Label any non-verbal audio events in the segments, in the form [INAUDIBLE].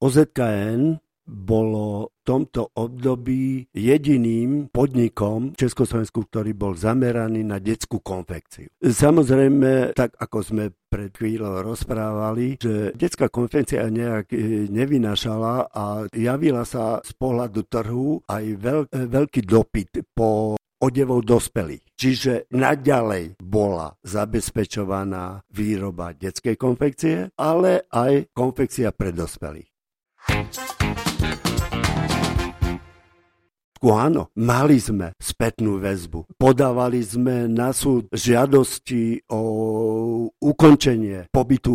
OZKN bolo v tomto období jediným podnikom v Československu, ktorý bol zameraný na detskú konfekciu. Samozrejme, tak ako sme pred chvíľou rozprávali, že detská konfekcia nejak e, nevynašala a javila sa z pohľadu trhu aj veľ, e, veľký dopyt po odevov dospelých. Čiže naďalej bola zabezpečovaná výroba detskej konfekcie, ale aj konfekcia pre dospelých. Áno, mali sme spätnú väzbu. Podávali sme na súd žiadosti o ukončenie pobytu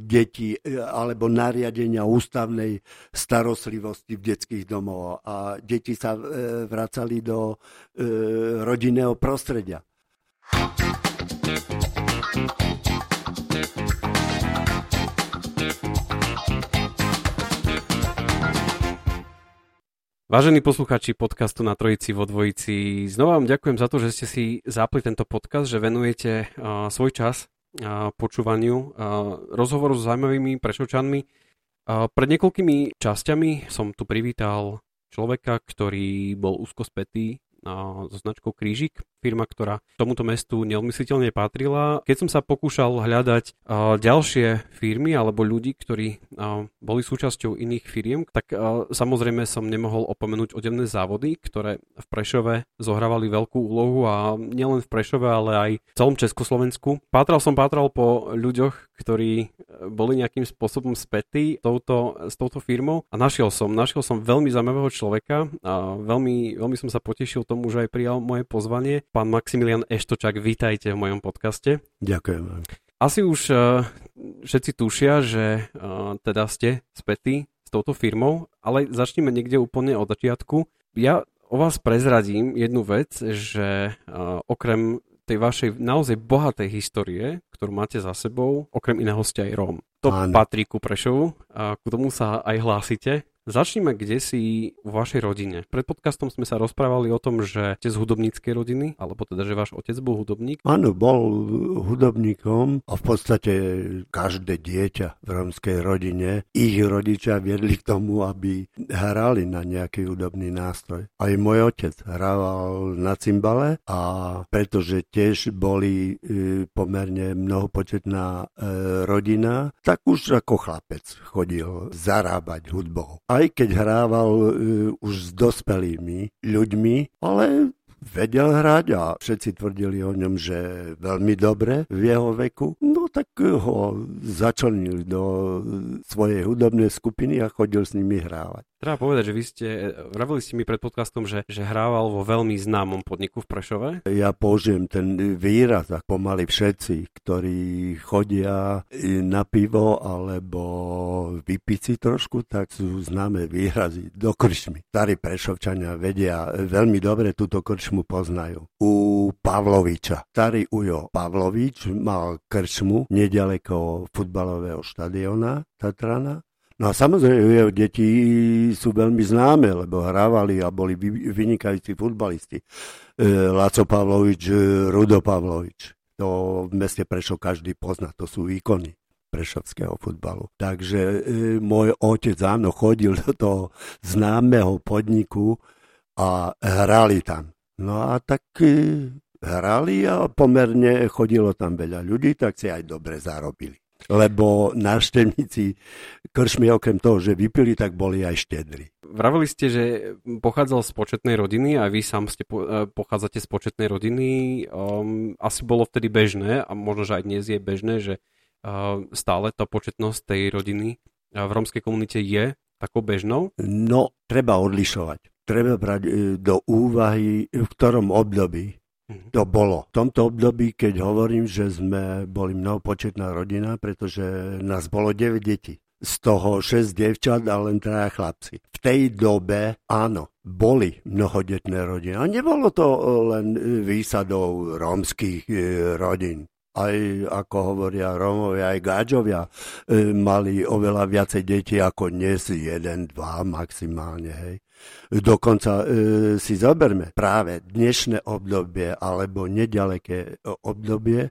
detí e, alebo nariadenia ústavnej starostlivosti v detských domov a deti sa e, vracali do e, rodinného prostredia. Vážení posluchači podcastu na Trojici vo Dvojici, znova vám ďakujem za to, že ste si zapli tento podcast, že venujete uh, svoj čas uh, počúvaniu uh, rozhovoru s zaujímavými prešovčanmi. Uh, pred niekoľkými časťami som tu privítal človeka, ktorý bol úzko spätý uh, so značkou Krížik, firma, ktorá tomuto mestu neodmysliteľne patrila. Keď som sa pokúšal hľadať uh, ďalšie firmy alebo ľudí, ktorí uh, boli súčasťou iných firiem, tak uh, samozrejme som nemohol opomenúť odevné závody, ktoré v Prešove zohrávali veľkú úlohu a nielen v Prešove, ale aj v celom Československu. Pátral som pátral po ľuďoch, ktorí boli nejakým spôsobom spätí touto, s touto firmou a našiel som, našiel som veľmi zaujímavého človeka a veľmi, veľmi som sa potešil tomu, že aj prijal moje pozvanie Pán Maximilian Eštočák, vítajte v mojom podcaste. Ďakujem. Asi už uh, všetci tušia, že uh, teda ste spätí s touto firmou, ale začneme niekde úplne od začiatku. Ja o vás prezradím jednu vec, že uh, okrem tej vašej naozaj bohatej histórie, ktorú máte za sebou, okrem iného ste aj Róm. To Áno. patrí ku Prešovu a ku tomu sa aj hlásite. Začneme kde si vo vašej rodine. Pred podcastom sme sa rozprávali o tom, že ste z hudobníckej rodiny, alebo teda, že váš otec bol hudobník. Áno, bol hudobníkom a v podstate každé dieťa v romskej rodine, ich rodičia viedli k tomu, aby hrali na nejaký hudobný nástroj. Aj môj otec hrával na cymbale a pretože tiež boli e, pomerne mnohopočetná e, rodina, tak už ako chlapec chodil zarábať hudbou aj keď hrával uh, už s dospelými ľuďmi, ale vedel hrať a všetci tvrdili o ňom, že veľmi dobre v jeho veku. No tak ho začlenili do svojej hudobnej skupiny a chodil s nimi hrávať. Treba povedať, že vy ste, vravili ste mi pred podcastom, že, že hrával vo veľmi známom podniku v Prešove. Ja použijem ten výraz, ako pomaly všetci, ktorí chodia na pivo alebo vypiť si trošku, tak sú známe výrazy do krčmy. Starí Prešovčania vedia veľmi dobre túto krčmu poznajú. U Pavloviča. Starý Ujo Pavlovič mal krčmu nedaleko futbalového štadiona Tatrana No a samozrejme, deti sú veľmi známe, lebo hrávali a boli vynikajúci futbalisti. E, Laco Pavlovič, e, Rudo Pavlovič. To v meste Prešov každý pozná, to sú ikony prešovského futbalu. Takže e, môj otec áno chodil do toho známeho podniku a hrali tam. No a tak e, hrali a pomerne chodilo tam veľa ľudí, tak si aj dobre zarobili lebo návštevníci kršmi okrem toho, že vypili, tak boli aj štedri. Vravili ste, že pochádzal z početnej rodiny a vy sám ste po, e, pochádzate z početnej rodiny. Um, asi bolo vtedy bežné a možno, že aj dnes je bežné, že uh, stále tá početnosť tej rodiny uh, v rómskej komunite je takou bežnou? No, treba odlišovať. Treba brať do úvahy, v ktorom období to bolo. V tomto období, keď hovorím, že sme boli mnohopočetná rodina, pretože nás bolo 9 detí. z toho 6 devčat a len traja chlapci. V tej dobe, áno, boli mnohodetné rodiny. A nebolo to len výsadou rómskych e, rodín aj ako hovoria Rómovia, aj Gáďovia, e, mali oveľa viacej detí ako dnes, jeden, dva maximálne. Hej. Dokonca e, si zoberme práve dnešné obdobie alebo nedaleké obdobie, e,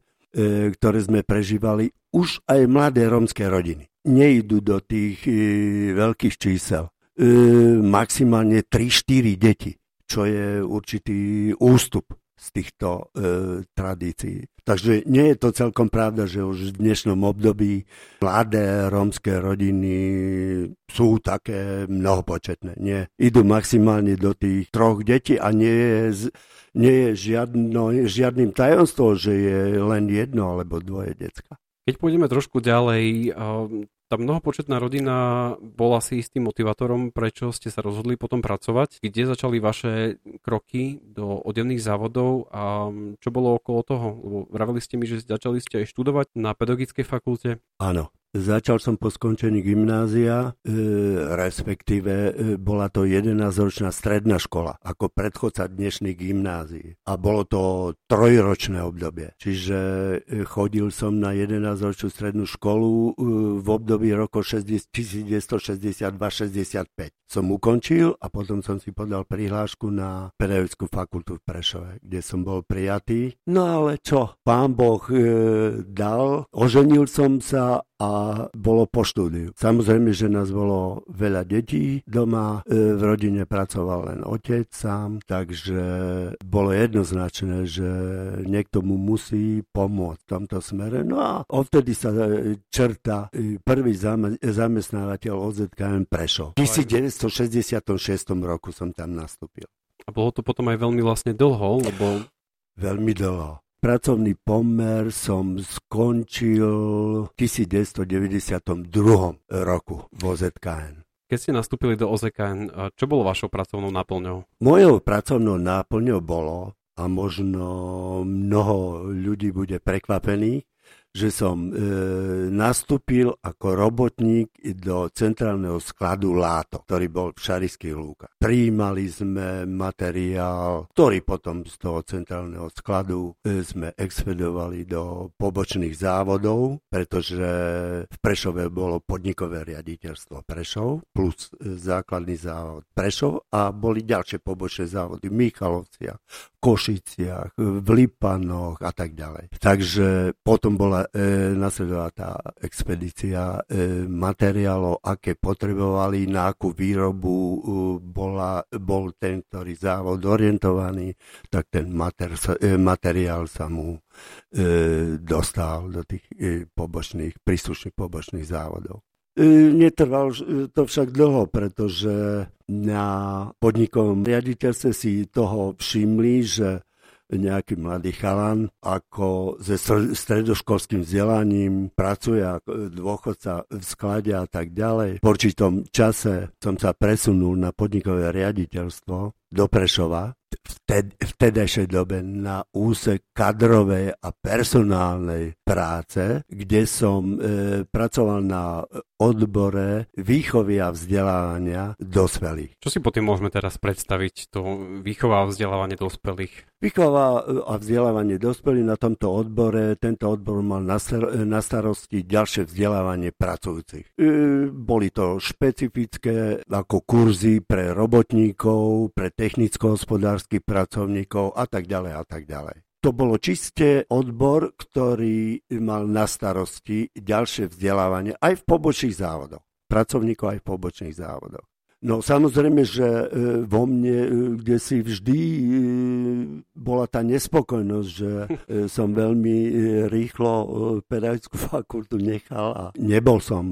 ktoré sme prežívali, už aj mladé rómske rodiny nejdú do tých e, veľkých čísel. E, maximálne 3-4 deti, čo je určitý ústup z týchto e, tradícií. Takže nie je to celkom pravda, že už v dnešnom období mladé rómske rodiny sú také mnohopočetné. Nie. Idú maximálne do tých troch detí a nie je, nie je žiadno, žiadnym tajomstvom, že je len jedno alebo dvoje decka. Keď pôjdeme trošku ďalej, tá mnohopočetná rodina bola si istým motivátorom, prečo ste sa rozhodli potom pracovať. Kde začali vaše kroky do odevných závodov a čo bolo okolo toho? Lebo vraveli ste mi, že začali ste aj študovať na pedagogickej fakulte. Áno, Začal som po skončení gymnázia, e, respektíve e, bola to 11-ročná stredná škola, ako predchodca dnešných gymnázií. A bolo to trojročné obdobie. Čiže e, chodil som na 11-ročnú strednú školu e, v období roku 1962-65. Som ukončil a potom som si podal prihlášku na pedagogickú fakultu v Prešove, kde som bol prijatý. No ale čo? Pán Boh e, dal, oženil som sa a bolo po štúdiu. Samozrejme, že nás bolo veľa detí doma, e, v rodine pracoval len otec sám, takže bolo jednoznačné, že niekto mu musí pomôcť v tomto smere. No a odtedy sa e, črta e, prvý zamestnávateľ OZKM Prešov. V 1966 roku som tam nastúpil. A bolo to potom aj veľmi vlastne dlho, lebo... Veľmi dlho pracovný pomer som skončil v 1992 roku v OZKN. Keď ste nastúpili do OZKN, čo bolo vašou pracovnou náplňou? Mojou pracovnou náplňou bolo, a možno mnoho ľudí bude prekvapených, že som e, nastúpil ako robotník do centrálneho skladu Láto, ktorý bol v Šarických lúkach. Prijímali sme materiál, ktorý potom z toho centrálneho skladu e, sme expedovali do pobočných závodov, pretože v Prešove bolo podnikové riaditeľstvo Prešov plus e, základný závod Prešov a boli ďalšie pobočné závody v Michalovciach, Košiciach, v Lipanoch a tak ďalej. Takže potom bola e, nasledovala tá expedícia e, materiálov, aké potrebovali, na akú výrobu e, bola, bol ten, ktorý závod orientovaný, tak ten mater, e, materiál sa mu e, dostal do tých e, pobočných, príslušných pobočných závodov. E, netrval to však dlho, pretože na podnikovom riaditeľstve si toho všimli, že nejaký mladý chalan, ako se stredoškolským vzdelaním pracuje ako dôchodca v sklade a tak ďalej. V určitom čase som sa presunul na podnikové riaditeľstvo do Prešova vted, vtedajšej dobe na úsek kadrovej a personálnej práce, kde som e, pracoval na odbore výchovy a vzdelávania dospelých. Čo si potom môžeme teraz predstaviť, to výchova a vzdelávanie dospelých? Výchova a vzdelávanie dospelých na tomto odbore, tento odbor mal na, starosti ďalšie vzdelávanie pracujúcich. E, boli to špecifické ako kurzy pre robotníkov, pre technicko-hospodárskych pracovníkov a tak ďalej a tak ďalej. To bolo čiste odbor, ktorý mal na starosti ďalšie vzdelávanie aj v pobočných závodoch. Pracovníkov aj v pobočných závodoch. No samozrejme, že e, vo mne, e, kde si vždy e, bola tá nespokojnosť, že som veľmi rýchlo pedagogickú fakultu nechal a nebol som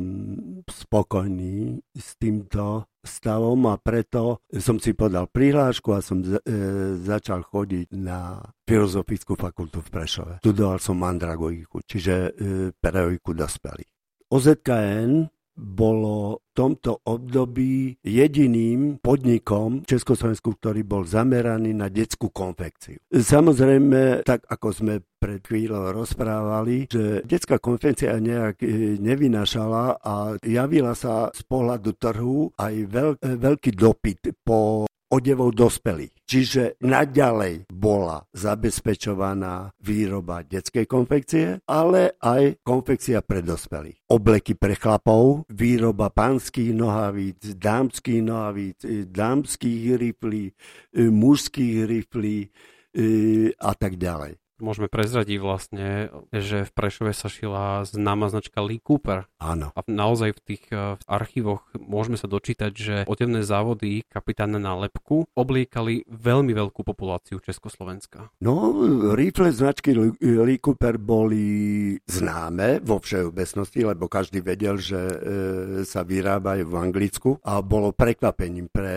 spokojný s týmto stavom a preto som si podal prihlášku a som začal chodiť na Filozofickú fakultu v Prešove. Studoval som andragogiku, čiže pedagogiku dospelých. OZKN bolo v tomto období jediným podnikom v Československu, ktorý bol zameraný na detskú konfekciu. Samozrejme, tak ako sme pred chvíľou rozprávali, že detská konfekcia nejak e, nevynašala a javila sa z pohľadu trhu aj e, veľký dopyt po odevov dospelých. Čiže naďalej bola zabezpečovaná výroba detskej konfekcie, ale aj konfekcia pre dospelých. Obleky pre chlapov, výroba pánskych nohavíc, dámskych nohavíc, dámskych riflí, mužských riflí a tak ďalej môžeme prezradiť vlastne, že v Prešove sa šila známa značka Lee Cooper. Áno. A naozaj v tých v archívoch môžeme sa dočítať, že otevné závody kapitána na lepku obliekali veľmi veľkú populáciu Československa. No, rifle značky Lee Cooper boli známe vo všeobecnosti, lebo každý vedel, že e, sa vyrábajú v Anglicku a bolo prekvapením pre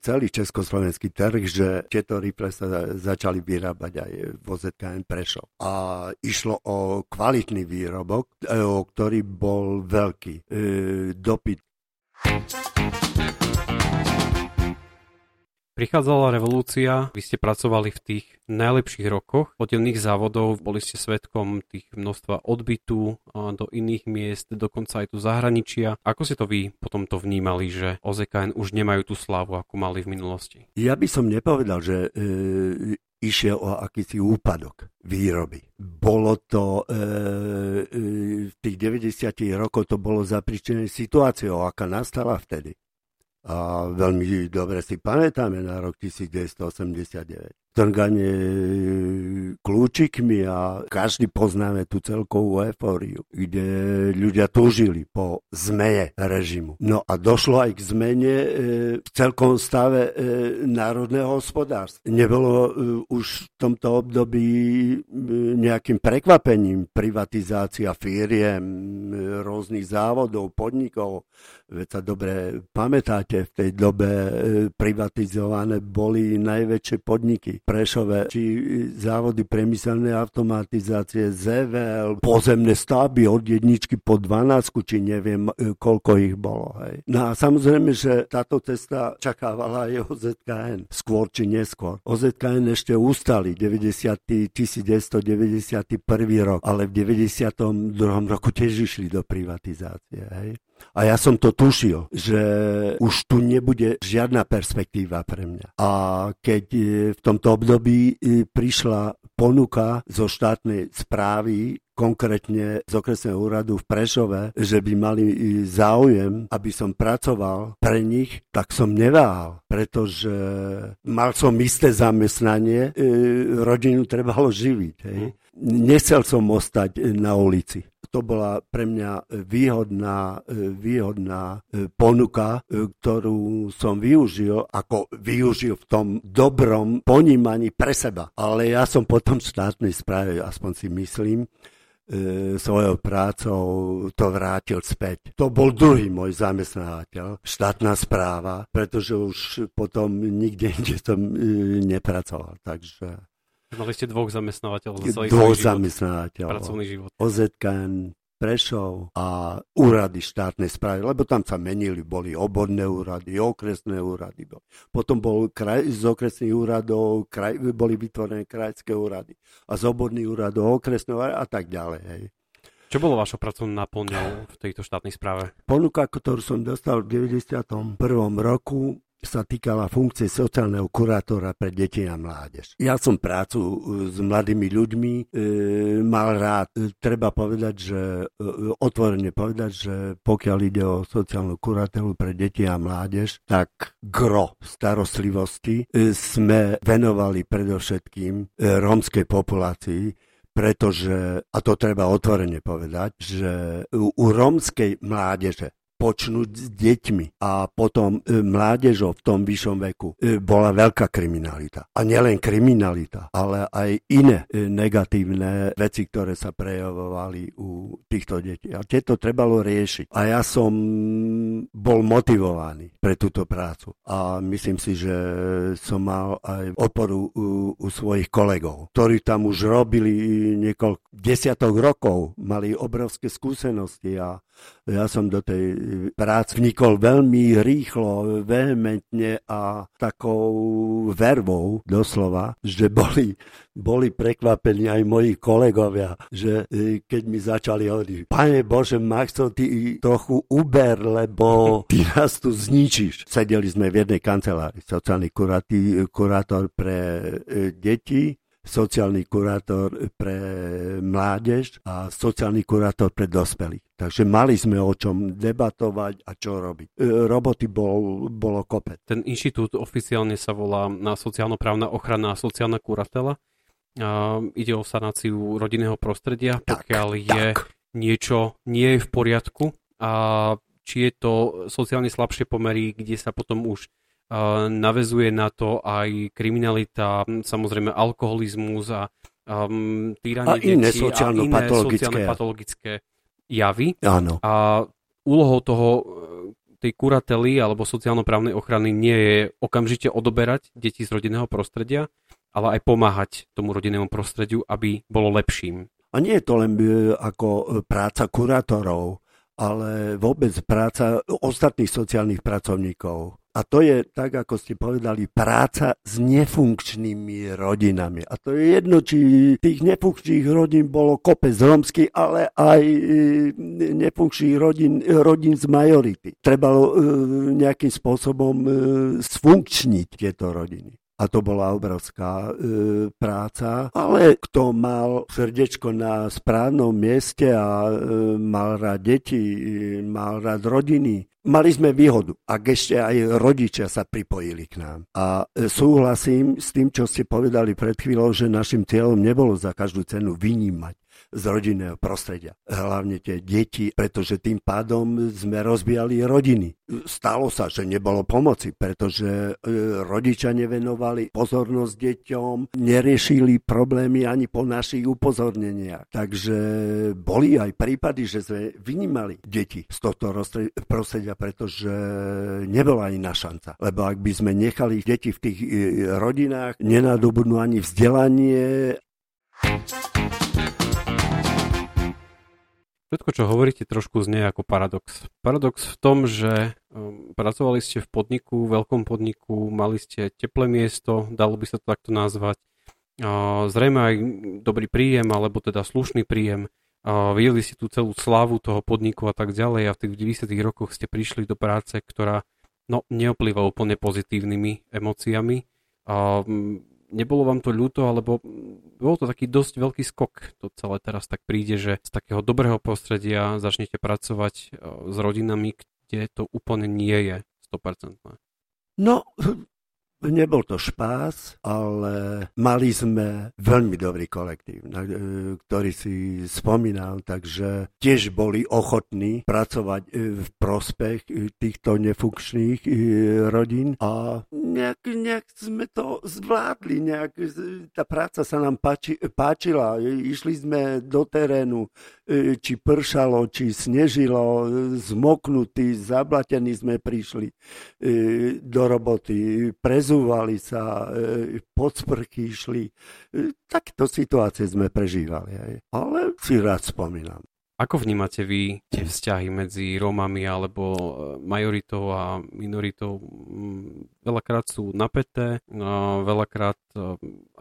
celý československý trh, že tieto rifle sa začali vyrábať aj v OZK KM Prešov. A išlo o kvalitný výrobok, e, o ktorý bol veľký e, dopyt. Prichádzala revolúcia, vy ste pracovali v tých najlepších rokoch odevných závodov, boli ste svetkom tých množstva odbytu do iných miest, dokonca aj tu zahraničia. Ako si to vy potom to vnímali, že OZKN už nemajú tú slávu, ako mali v minulosti? Ja by som nepovedal, že e, išiel o akýsi úpadok výroby. Bolo to e, e, v tých 90 rokoch to bolo zapričené situáciou, aká nastala vtedy. A veľmi dobre si pamätáme na rok 1989 trganie kľúčikmi a každý poznáme tú celkovú eufóriu, kde ľudia túžili po zmene režimu. No a došlo aj k zmene e, v celkom stave e, národného hospodárstva. Nebolo e, už v tomto období e, nejakým prekvapením privatizácia firiem, e, rôznych závodov, podnikov. Veď sa dobre pamätáte, v tej dobe e, privatizované boli najväčšie podniky Prešove, či závody priemyselnej automatizácie, ZVL, pozemné stavby od jedničky po 12, či neviem, e, koľko ich bolo. Hej. No a samozrejme, že táto cesta čakávala aj OZKN, skôr či neskôr. OZKN ešte ustali 90. 1991 rok, ale v 92. roku tiež išli do privatizácie. Hej. A ja som to tušil, že už tu nebude žiadna perspektíva pre mňa. A keď e, v tomto období e, prišla ponuka zo štátnej správy konkrétne z okresného úradu v Prešove, že by mali e, záujem, aby som pracoval pre nich, tak som neváhal, pretože mal som isté zamestnanie, rodinu trebalo živiť. Hej. Nechcel som ostať na ulici to bola pre mňa výhodná, výhodná e, ponuka, e, ktorú som využil, ako využil v tom dobrom ponímaní pre seba. Ale ja som potom v štátnej správe, aspoň si myslím, e, svojou prácou to vrátil späť. To bol druhý môj zamestnávateľ, štátna správa, pretože už potom nikde inde som nepracoval. Takže Mali ste dvoch zamestnávateľov za celý dvoch zamestnávateľov. Pracovný život. OZKN, Prešov a úrady štátnej správy, lebo tam sa menili, boli obodné úrady, okresné úrady. Potom bol kraj, z okresných úradov kraj, boli vytvorené krajské úrady a z obodných úradov okresné úrady a tak ďalej. Hej. Čo bolo vašou pracovnou náplňou v tejto štátnej správe? Ponuka, ktorú som dostal v 91. roku, sa týkala funkcie sociálneho kurátora pre deti a mládež. Ja som prácu e, s mladými ľuďmi e, mal rád. E, treba povedať, že e, otvorene povedať, že pokiaľ ide o sociálnu kurátoru pre deti a mládež, tak gro starostlivosti e, sme venovali predovšetkým e, rómskej populácii, pretože, a to treba otvorene povedať, že u, u rómskej mládeže počnúť s deťmi a potom e, mládežou v tom vyššom veku e, bola veľká kriminalita. A nielen kriminalita, ale aj iné e, negatívne veci, ktoré sa prejavovali u týchto detí. A tieto trebalo riešiť. A ja som bol motivovaný pre túto prácu. A myslím si, že som mal aj oporu u, u svojich kolegov, ktorí tam už robili niekoľko desiatok rokov, mali obrovské skúsenosti a Ja som do tej práce vnikol veľmi rýchlo, vehementne a takou vervou doslova, že boli, boli prekvapení aj moji kolegovia, že e, keď mi začali hovoriť, pane Bože, Maxo, ty trochu uber, lebo [LAUGHS] ty nás tu zničíš. Sedeli sme v jednej kancelárii, sociálny kurátor pre e, deti, sociálny kurátor pre mládež a sociálny kurátor pre dospelých. Takže mali sme o čom debatovať a čo robiť. E, roboty bol, bolo kopec. Ten inštitút oficiálne sa volá na sociálno-právna ochrana a sociálna kuratela. A ide o sanáciu rodinného prostredia, tak, pokiaľ tak. je niečo nie je v poriadku a či je to sociálne slabšie pomery, kde sa potom už navezuje na to aj kriminalita, samozrejme alkoholizmus a um, týranie a iné sociálno-patologické. sociálno-patologické javy. Áno. A úlohou toho e, tej kurately alebo sociálno-právnej ochrany nie je okamžite odoberať deti z rodinného prostredia, ale aj pomáhať tomu rodinnému prostrediu, aby bolo lepším. A nie je to len e, ako e, práca kurátorov, ale vôbec práca ostatných sociálnych pracovníkov. A to je, tak ako ste povedali, práca s nefunkčnými rodinami. A to je jedno, či tých nefunkčných rodín bolo kopec romských, ale aj e, nefunkčných rodín, rodín z majority. Trebalo e, nejakým spôsobom e, sfunkčniť tieto rodiny a to bola obrovská e, práca, ale kto mal srdečko na správnom mieste a e, mal rád deti, e, mal rád rodiny, mali sme výhodu, ak ešte aj rodičia sa pripojili k nám. A e, súhlasím s tým, čo ste povedali pred chvíľou, že našim cieľom nebolo za každú cenu vynímať z rodinného prostredia. Hlavne tie deti, pretože tým pádom sme rozbijali rodiny. Stalo sa, že nebolo pomoci, pretože e, rodičia nevenovali pozornosť deťom, neriešili problémy ani po našich upozorneniach. Takže boli aj prípady, že sme vynímali deti z tohto prostredia, pretože nebola iná šanca. Lebo ak by sme nechali deti v tých e, rodinách, nenadobudnú ani vzdelanie Všetko, čo hovoríte, trošku znie ako paradox. Paradox v tom, že um, pracovali ste v podniku, veľkom podniku, mali ste teplé miesto, dalo by sa to takto nazvať, zrejme aj dobrý príjem, alebo teda slušný príjem, videli ste tú celú slávu toho podniku a tak ďalej a v tých 90 rokoch ste prišli do práce, ktorá no, neoplýva úplne pozitívnymi emóciami. Nebolo vám to ľúto, alebo bol to taký dosť veľký skok. To celé teraz tak príde, že z takého dobrého prostredia začnete pracovať e, s rodinami, kde to úplne nie je 100%. No, Nebol to špás, ale mali sme veľmi dobrý kolektív, na, e, ktorý si spomínal, takže tiež boli ochotní pracovať e, v prospech e, týchto nefunkčných rodín. A nejak, nejak sme to zvládli, nejak tá práca sa nám páči, páčila, išli sme do terénu, či pršalo, či snežilo, zmoknutí, zablatení sme prišli do roboty, prezú prezúvali sa, e, pod sprchy išli. E, takéto situácie sme prežívali. Ale si rád spomínam. Ako vnímate vy tie vzťahy medzi Rómami alebo e, majoritou a minoritou? Mm, veľakrát sú napäté, veľakrát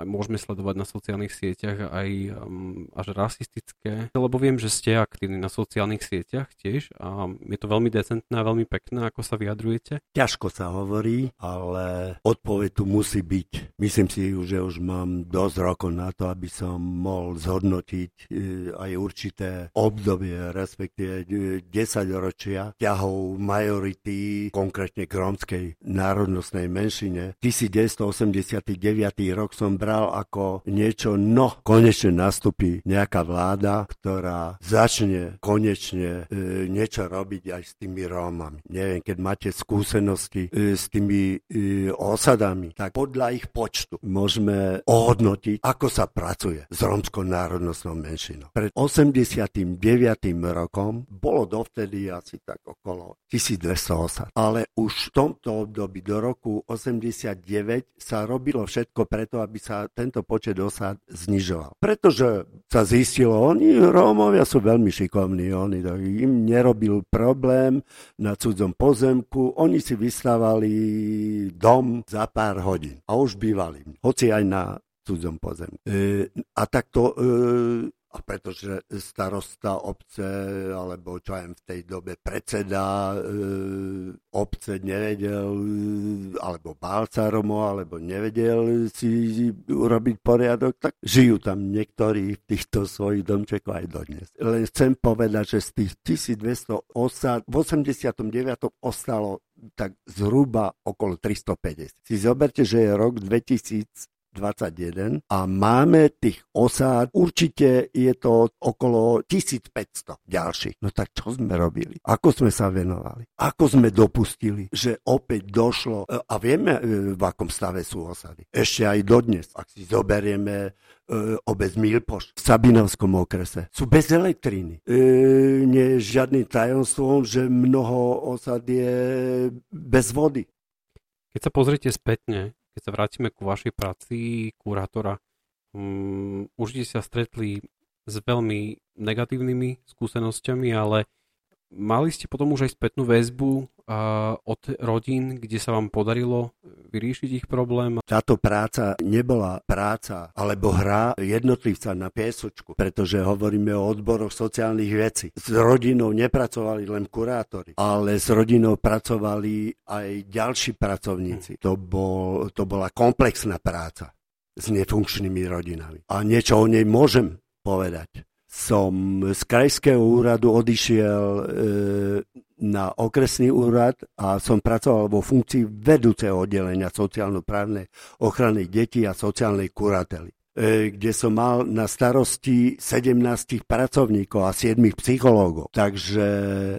môžeme sledovať na sociálnych sieťach aj mm, až rasistické, lebo viem, že ste aktívni na sociálnych sieťach tiež a je to veľmi decentné a veľmi pekné, ako sa vyjadrujete. Ťažko sa hovorí, ale odpoveď tu musí byť. Myslím si, že už mám dosť rokov na to, aby som mohol zhodnotiť aj určité obdobie respektíve 10 ročia ťahov majority, konkrétne k národnostnej menšine. 1989 rok som bral ako niečo, no konečne nastupí nejaká vláda, ktorá začne konečne e, niečo robiť aj s tými Rómami. Neviem, keď máte skúsenosti e, s tými e, osadami, tak podľa ich počtu môžeme ohodnotiť, ako sa pracuje s rómskou národnostnou menšinou. Pred 89 rokom bolo dovtedy asi tak okolo 1200 osad. Ale už v tomto období do roku 89 sa robilo všetko preto, aby sa tento počet osád znižoval. Pretože sa zistilo, oni Rómovia sú veľmi šikovní, oni im nerobil problém na cudzom pozemku, oni si vystávali dom za pár hodín a už bývali, hoci aj na cudzom pozemku. E, a takto e, a pretože starosta obce, alebo čo aj v tej dobe predseda e, obce nevedel, alebo bál sa Romo, alebo nevedel si urobiť poriadok, tak žijú tam niektorí v týchto svojich domčekoch aj dodnes. Len chcem povedať, že z tých 1200 osad v 89. ostalo tak zhruba okolo 350. Si zoberte, že je rok 2000 21 a máme tých osád, určite je to okolo 1500 ďalších. No tak čo sme robili? Ako sme sa venovali? Ako sme dopustili, že opäť došlo, e, a vieme, e, v akom stave sú osady. Ešte aj dodnes, ak si zoberieme e, obec Milpoš v Sabinovskom okrese. Sú bez elektriny. E, nie je žiadnym tajomstvom, že mnoho osad je bez vody. Keď sa pozrite spätne, keď sa vrátime ku vašej práci kurátora, um, určite sa stretli s veľmi negatívnymi skúsenosťami, ale mali ste potom už aj spätnú väzbu od rodín, kde sa vám podarilo vyriešiť ich problém? Táto práca nebola práca alebo hra jednotlivca na piesočku, pretože hovoríme o odboroch sociálnych vecí. S rodinou nepracovali len kurátori, ale s rodinou pracovali aj ďalší pracovníci. To, bol, to bola komplexná práca s nefunkčnými rodinami. A niečo o nej môžem povedať som z krajského úradu odišiel e, na okresný úrad a som pracoval vo funkcii vedúceho oddelenia sociálno-právnej ochrany detí a sociálnej kurately e, kde som mal na starosti 17 pracovníkov a 7 psychológov. Takže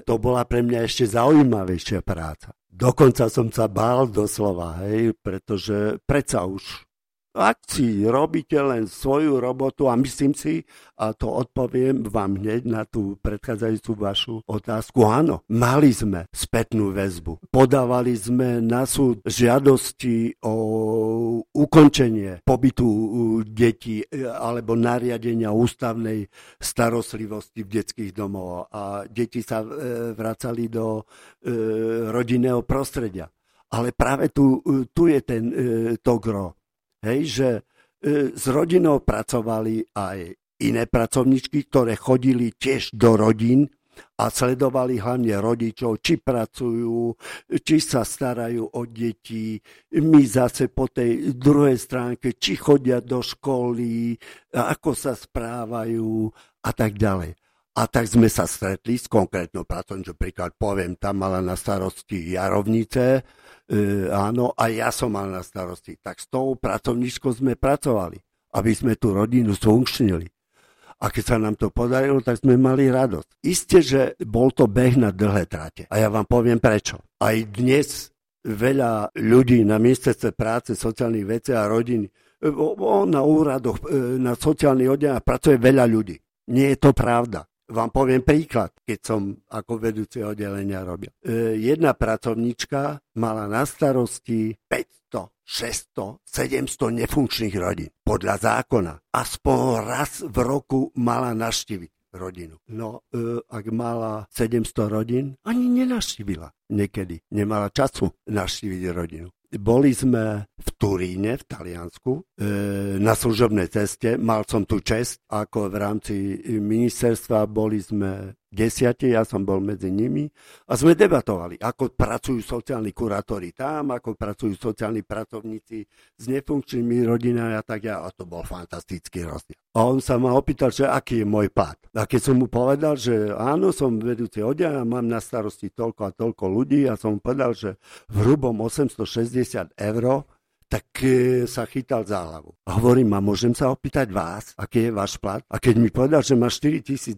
to bola pre mňa ešte zaujímavejšia práca. Dokonca som sa bál doslova, hej, pretože predsa už ak si robíte len svoju robotu a myslím si, a to odpoviem vám hneď na tú predchádzajúcu vašu otázku, áno, mali sme spätnú väzbu. Podávali sme na súd žiadosti o ukončenie pobytu detí e, alebo nariadenia ústavnej starostlivosti v detských domov a deti sa e, vracali do e, rodinného prostredia. Ale práve tu, tu je ten to gro hej, že e, s rodinou pracovali aj iné pracovničky, ktoré chodili tiež do rodín a sledovali hlavne rodičov, či pracujú, či sa starajú o deti. My zase po tej druhej stránke, či chodia do školy, ako sa správajú a tak ďalej. A tak sme sa stretli s konkrétnou pracovníčkou, príklad poviem, tam mala na starosti Jarovnice, e, áno, a ja som mal na starosti. Tak s tou pracovníčkou sme pracovali, aby sme tú rodinu zfunkčnili. A keď sa nám to podarilo, tak sme mali radosť. Isté, že bol to beh na dlhé trate. A ja vám poviem prečo. Aj dnes veľa ľudí na ministerstve práce, sociálnych vecí a rodiny, e, na úradoch, e, na sociálnych oddeleniach pracuje veľa ľudí. Nie je to pravda. Vám poviem príklad, keď som ako vedúci oddelenia robil. E, jedna pracovníčka mala na starosti 500, 600, 700 nefunkčných rodín. Podľa zákona. Aspoň raz v roku mala naštíviť rodinu. No, e, ak mala 700 rodín, ani nenaštívila niekedy. Nemala času naštíviť rodinu. Boli sme v Turíne, v Taliansku, e, na služobnej ceste. Mal som tu čest, ako v rámci ministerstva boli sme desiate, ja som bol medzi nimi a sme debatovali, ako pracujú sociálni kurátori tam, ako pracujú sociálni pracovníci s nefunkčnými rodinami a tak ďalej. A to bol fantastický rozdiel. A on sa ma opýtal, že aký je môj plat. A keď som mu povedal, že áno, som vedúci odia a mám na starosti toľko a toľko ľudí a som mu povedal, že v hrubom 860 eur tak e, sa chytal za hlavu. A hovorím, a môžem sa opýtať vás, aký je váš plat? A keď mi povedal, že má 4250,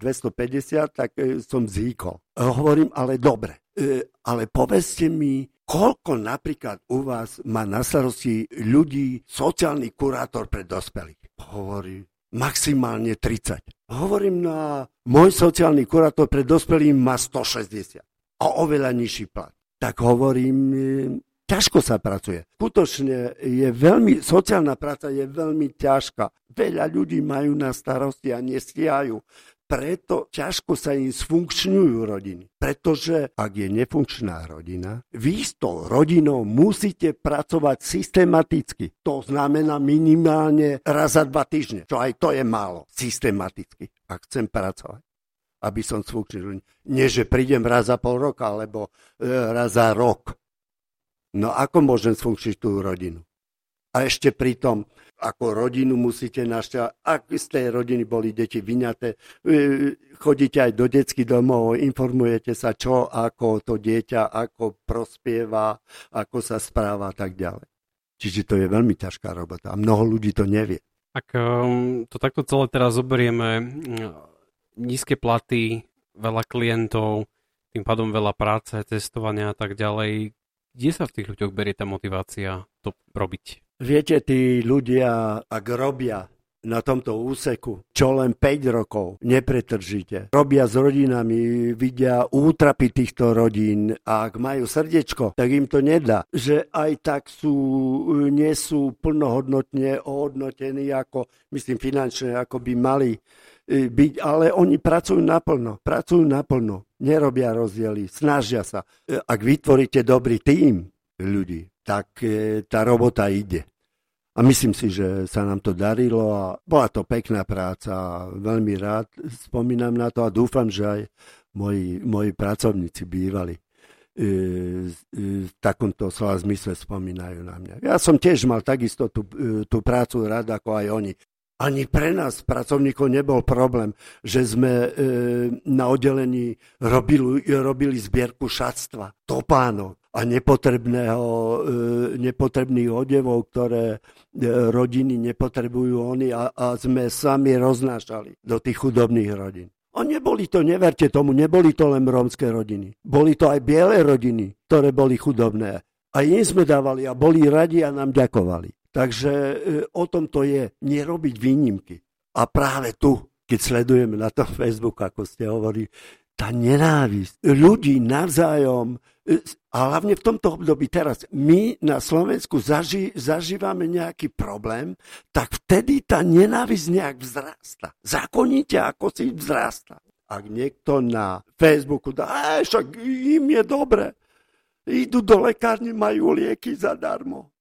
tak e, som zhýkol. A hovorím, ale dobre, e, ale povedzte mi, koľko napríklad u vás má na starosti ľudí sociálny kurátor pre dospelých? Hovorí, maximálne 30. Hovorím, no a môj sociálny kurátor pre dospelých má 160 a oveľa nižší plat. Tak hovorím, ťažko sa pracuje. Skutočne je veľmi, sociálna práca je veľmi ťažká. Veľa ľudí majú na starosti a nestiajú. Preto ťažko sa im sfunkčňujú rodiny. Pretože ak je nefunkčná rodina, vy s tou rodinou musíte pracovať systematicky. To znamená minimálne raz za dva týždne. Čo aj to je málo. Systematicky. Ak chcem pracovať aby som sfunkčnil. Nie, že prídem raz za pol roka, alebo e, raz za rok. No ako môžem sfunkčiť tú rodinu? A ešte pritom ako rodinu musíte našťa, ak z tej rodiny boli deti vyňaté, chodíte aj do detských domov, informujete sa, čo, ako to dieťa, ako prospieva, ako sa správa a tak ďalej. Čiže to je veľmi ťažká robota a mnoho ľudí to nevie. Ak um, to takto celé teraz zoberieme, nízke platy, veľa klientov, tým pádom veľa práce, testovania a tak ďalej. Kde sa v tých ľuďoch berie tá motivácia to robiť? Viete, tí ľudia, ak robia na tomto úseku, čo len 5 rokov nepretržite. Robia s rodinami, vidia útrapy týchto rodín a ak majú srdiečko, tak im to nedá. Že aj tak sú, nie sú plnohodnotne ohodnotení, ako, myslím finančne, ako by mali byť, ale oni pracujú naplno, pracujú naplno, nerobia rozdiely, snažia sa. E, ak vytvoríte dobrý tým ľudí, tak e, tá robota ide. A myslím si, že sa nám to darilo a bola to pekná práca. Veľmi rád spomínam na to a dúfam, že aj moji, moji pracovníci bývali e, v takomto slova zmysle spomínajú na mňa. Ja som tiež mal takisto tú, tú prácu rád ako aj oni. Ani pre nás, pracovníkov, nebol problém, že sme e, na oddelení robili, robili zbierku šatstva, topánok a nepotrebného, e, nepotrebných odevov, ktoré e, rodiny nepotrebujú oni a, a sme sami roznášali do tých chudobných rodín. A neboli to, neverte tomu, neboli to len rómske rodiny. Boli to aj biele rodiny, ktoré boli chudobné. A im sme dávali a boli radi a nám ďakovali. Takže e, o tom to je, nerobiť výnimky. A práve tu, keď sledujeme na tom Facebooku, ako ste hovorili, tá nenávisť ľudí navzájom, e, a hlavne v tomto období teraz, my na Slovensku zaži, zažívame nejaký problém, tak vtedy tá nenávisť nejak vzrasta. Zákonite, ako si vzrasta. Ak niekto na Facebooku dá, však im je dobre, idú do lekárne, majú lieky zadarmo.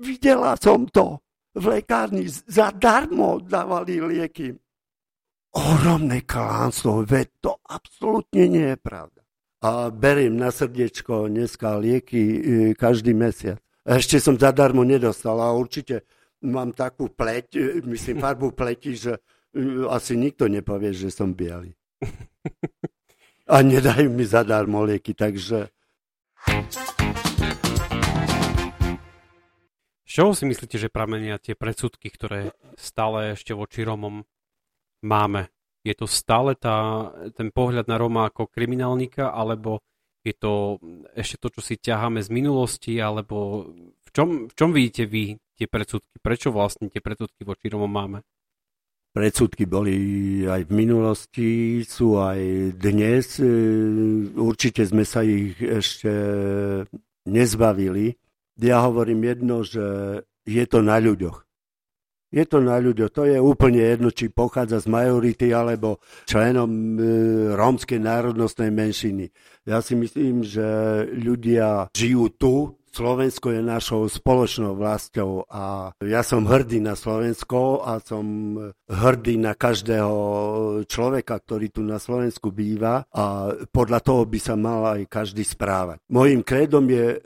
Videla som to. V lekárni zadarmo dávali lieky. Ohromné klánstvo, veď to absolútne nie je pravda. A beriem na srdiečko dneska lieky e, každý mesiac. Ešte som zadarmo nedostal a určite mám takú pleť, e, myslím [LAUGHS] farbu pleti, že e, asi nikto nepovie, že som biely. [LAUGHS] A nedajú mi zadarmo lieky, takže... Z čoho si myslíte, že pramenia tie predsudky, ktoré stále ešte voči Rómom máme? Je to stále tá, ten pohľad na Róma ako kriminálnika, alebo je to ešte to, čo si ťaháme z minulosti, alebo v čom, v čom vidíte vy tie predsudky? Prečo vlastne tie predsudky voči Rómom máme? Predsudky boli aj v minulosti, sú aj dnes. Určite sme sa ich ešte nezbavili ja hovorím jedno, že je to na ľuďoch. Je to na ľuďoch. To je úplne jedno, či pochádza z majority alebo členom e, rómskej národnostnej menšiny. Ja si myslím, že ľudia žijú tu, Slovensko je našou spoločnou vlastou a ja som hrdý na Slovensko a som hrdý na každého človeka, ktorý tu na Slovensku býva a podľa toho by sa mal aj každý správať. Mojím krédom je e,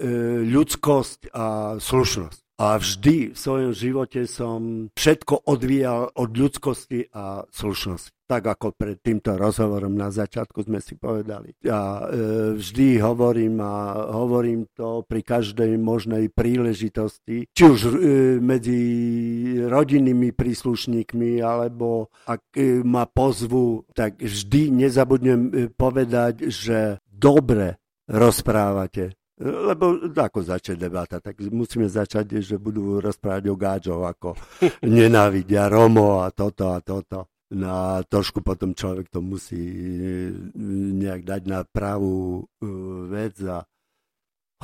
ľudskosť a slušnosť. A vždy v svojom živote som všetko odvíjal od ľudskosti a slušnosti. Tak ako pred týmto rozhovorom na začiatku sme si povedali. Ja e, vždy hovorím a hovorím to pri každej možnej príležitosti, či už e, medzi rodinnými príslušníkmi, alebo ak e, ma pozvu, tak vždy nezabudnem e, povedať, že dobre rozprávate lebo ako začať debata, tak musíme začať, že budú rozprávať o gáčov, ako [LAUGHS] nenávidia Romo a toto a toto. No a trošku potom človek to musí e, nejak dať na pravú e, vec a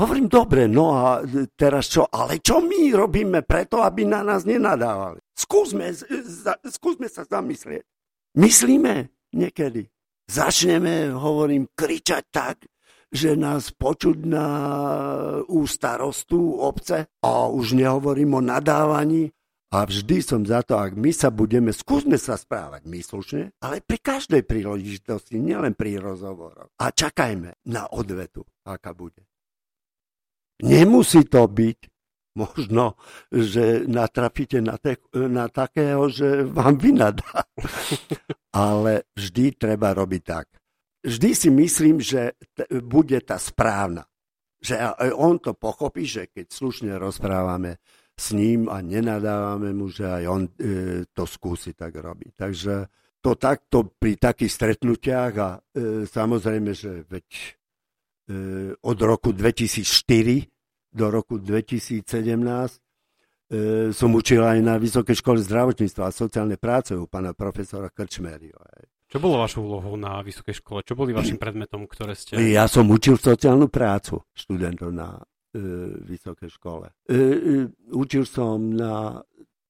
Hovorím, dobre, no a teraz čo? Ale čo my robíme preto, aby na nás nenadávali? Skúsme, skúsme sa zamyslieť. Myslíme niekedy. Začneme, hovorím, kričať tak, že nás počuť na u starostu obce a už nehovorím o nadávaní. A vždy som za to, ak my sa budeme, skúsme sa správať myslušne, ale pri každej príležitosti, nielen pri rozhovoroch. A čakajme na odvetu, aká bude. Nemusí to byť. Možno, že natrafíte na, te, na takého, že vám vynadá. [LAUGHS] Ale vždy treba robiť tak. Vždy si myslím, že t- bude tá správna. Že on to pochopí, že keď slušne rozprávame s ním a nenadávame mu, že aj on e, to skúsi tak robiť. Takže to takto pri takých stretnutiach a e, samozrejme, že veď e, od roku 2004 do roku 2017 e, som učil aj na Vysokej škole zdravotníctva a sociálnej práce u pána profesora Krčmerio. Čo bolo vašou úlohou na vysokej škole? Čo boli vašim predmetom, ktoré ste... Ja som učil sociálnu prácu študentov na e, vysokej škole. E, e, učil som na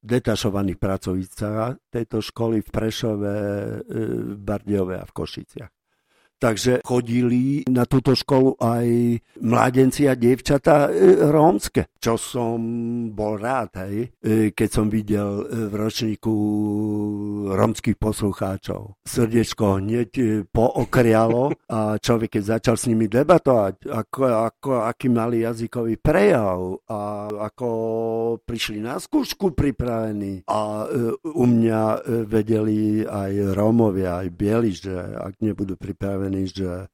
detašovaných pracovicách tejto školy v Prešove, e, v Bardiove a v Košiciach. Takže chodili na túto školu aj mladenci a dievčatá e, rómske, čo som bol rád, hej, e, keď som videl e, v ročníku rómskych poslucháčov. Srdiečko hneď pookrialo a človek, keď začal s nimi debatovať, ako, ako, aký mali jazykový prejav a ako prišli na skúšku pripravení. A u mňa vedeli aj Rómovia, aj Bieli, že ak nebudú pripravení pripravení, že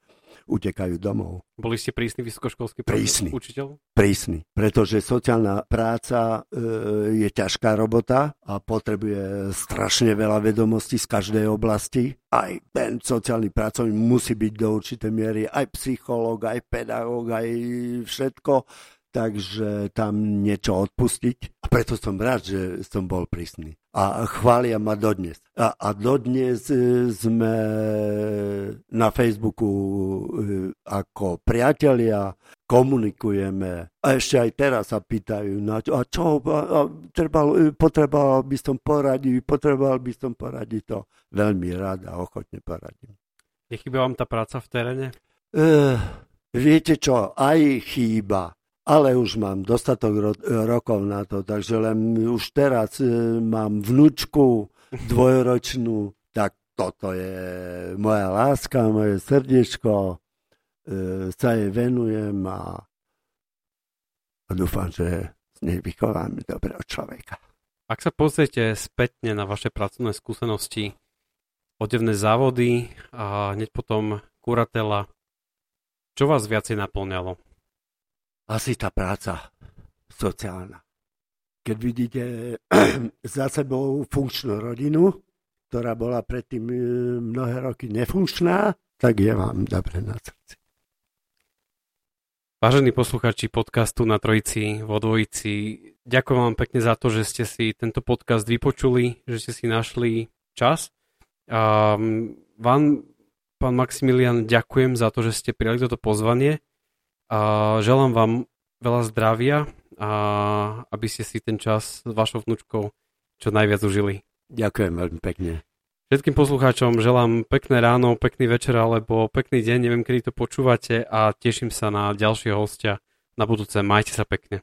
utekajú domov. Boli ste prísny vysokoškolský prísny, učiteľ? Prísny, pretože sociálna práca e, je ťažká robota a potrebuje strašne veľa vedomostí z každej oblasti. Aj ten sociálny pracovník musí byť do určitej miery aj psychológ, aj pedagóg, aj všetko takže tam niečo odpustiť. A preto som rád, že som bol prísny. A chvália ma dodnes. A, a dodnes e, sme na Facebooku e, ako priatelia, komunikujeme. A ešte aj teraz sa pýtajú, na čo, a čo, a, a, trebal, e, potreboval by som poradiť, potreboval by som poradiť to. Veľmi rád a ochotne poradím. Nechýba vám tá práca v teréne? Uh, viete čo, aj chýba ale už mám dostatok ro- rokov na to, takže len už teraz e, mám vnúčku dvojročnú, tak toto je moja láska, moje srdiečko, e, sa jej venujem a, a dúfam, že z nej vychovám dobrého človeka. Ak sa pozriete spätne na vaše pracovné skúsenosti, odevné závody a hneď potom kuratela, čo vás viacej naplňalo? Asi tá práca sociálna. Keď vidíte [CLEARS THROAT] za sebou funkčnú rodinu, ktorá bola predtým e, mnohé roky nefunkčná, tak je vám dobre na srdci. Vážení posluchači podcastu na Trojici vo Dvojici, ďakujem vám pekne za to, že ste si tento podcast vypočuli, že ste si našli čas. A vám, pán Maximilian, ďakujem za to, že ste prijali toto pozvanie a želám vám veľa zdravia a aby ste si ten čas s vašou vnúčkou čo najviac užili. Ďakujem veľmi pekne. Všetkým poslucháčom želám pekné ráno, pekný večer alebo pekný deň, neviem kedy to počúvate a teším sa na ďalšie hostia na budúce. Majte sa pekne.